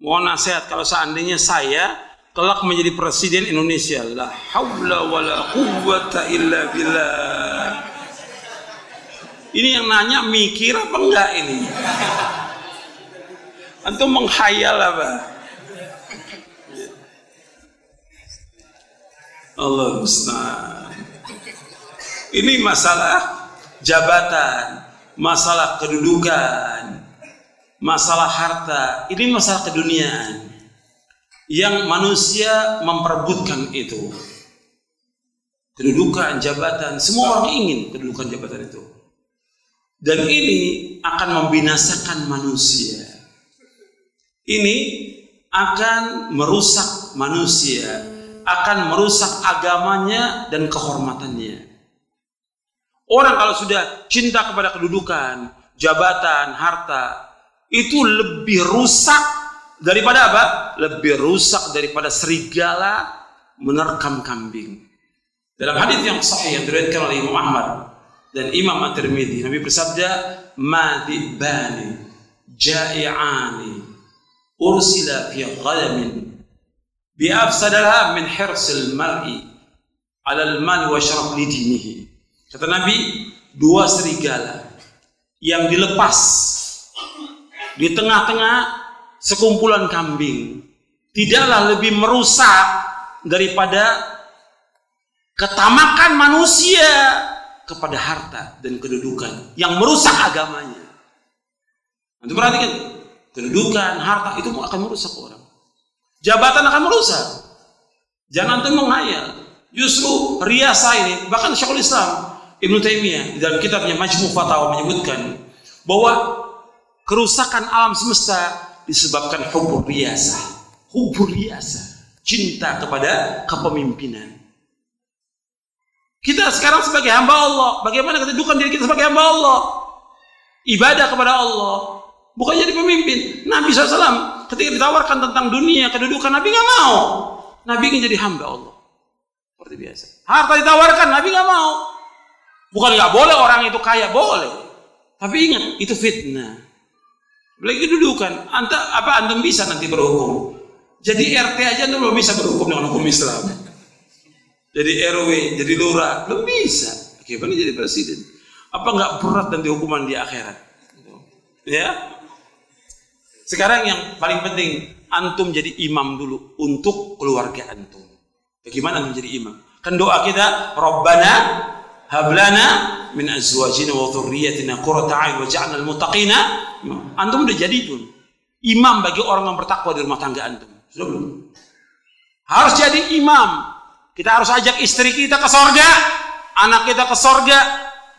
Mohon nasihat kalau seandainya saya kelak menjadi presiden Indonesia. La haula wala quwwata illa billah. Ini yang nanya mikir apa enggak ini? Antum menghayal apa? Allah musta'an. Ini masalah jabatan, masalah kedudukan, masalah harta, ini masalah keduniaan yang manusia memperebutkan itu. Kedudukan, jabatan, semua orang ingin kedudukan jabatan itu. Dan ini akan membinasakan manusia. Ini akan merusak manusia, akan merusak agamanya dan kehormatannya. Orang kalau sudah cinta kepada kedudukan, jabatan, harta, itu lebih rusak daripada apa? Lebih rusak daripada serigala menerkam kambing. Dalam hadis yang sahih yang diriwayatkan oleh Imam Ahmad dan Imam At-Tirmidzi, Nabi bersabda, "Madibani ja'i'ani ursila fi ghadamin bi afsadaha min hirsil mar'i 'ala al-mali wa syaraf lidinihi." Kata Nabi, dua serigala yang dilepas di tengah-tengah sekumpulan kambing tidaklah lebih merusak daripada ketamakan manusia kepada harta dan kedudukan yang merusak agamanya. Nanti perhatikan, kedudukan, harta itu akan merusak orang. Jabatan akan merusak. Jangan antum menghayal. Justru riasa ini, bahkan Syekhul Islam Ibnu Taimiyah dalam kitabnya Majmu' Fatawa menyebutkan bahwa kerusakan alam semesta disebabkan hubur riasa. Hubur riasa. Cinta kepada kepemimpinan. Kita sekarang sebagai hamba Allah, bagaimana kedudukan diri kita sebagai hamba Allah? Ibadah kepada Allah, bukan jadi pemimpin. Nabi SAW ketika ditawarkan tentang dunia, kedudukan Nabi nggak mau. Nabi ingin jadi hamba Allah. Seperti biasa. Harta ditawarkan, Nabi nggak mau. Bukan nggak boleh orang itu kaya, boleh. Tapi ingat, itu fitnah. Lagi kedudukan, anta apa antum bisa nanti berhukum? Jadi RT aja antum belum bisa berhukum dengan hukum Islam. Jadi RW, jadi lurah, belum bisa. Gimana jadi presiden? Apa nggak berat nanti hukuman di akhirat? Ya. Sekarang yang paling penting, antum jadi imam dulu untuk keluarga antum. Bagaimana antum jadi imam? Kan doa kita, Rabbana hablana min azwajina wa dhurriyyatina qurrata a'yun waj'alna lil muttaqina antum udah jadi pun imam bagi orang yang bertakwa di rumah tangga antum. Sudah belum? Harus jadi imam. Kita harus ajak istri kita ke sorga anak kita ke sorga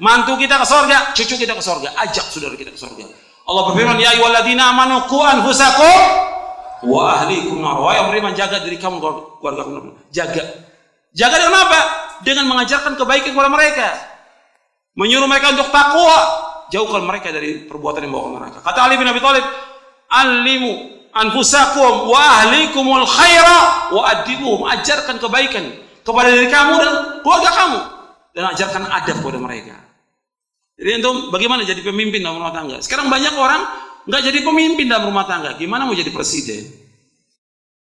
mantu kita ke sorga cucu kita ke sorga. Ajak saudara kita ke sorga. Allah berfirman ya ayyuhalladzina amanu qu anfusakum wa ahlikum nar. Wa beriman jaga diri kamu keluarga kamu. Jaga. Jaga dengan apa dengan mengajarkan kebaikan kepada mereka. Menyuruh mereka untuk takwa. Jauhkan mereka dari perbuatan yang bawa ke neraka. Kata Ali bin Abi Thalib alimu anfusakum wa ahlikumul khaira wa adibuhum ajarkan kebaikan kepada diri kamu dan keluarga kamu. Dan ajarkan adab kepada mereka. Jadi untuk bagaimana jadi pemimpin dalam rumah tangga? Sekarang banyak orang nggak jadi pemimpin dalam rumah tangga. Gimana mau jadi presiden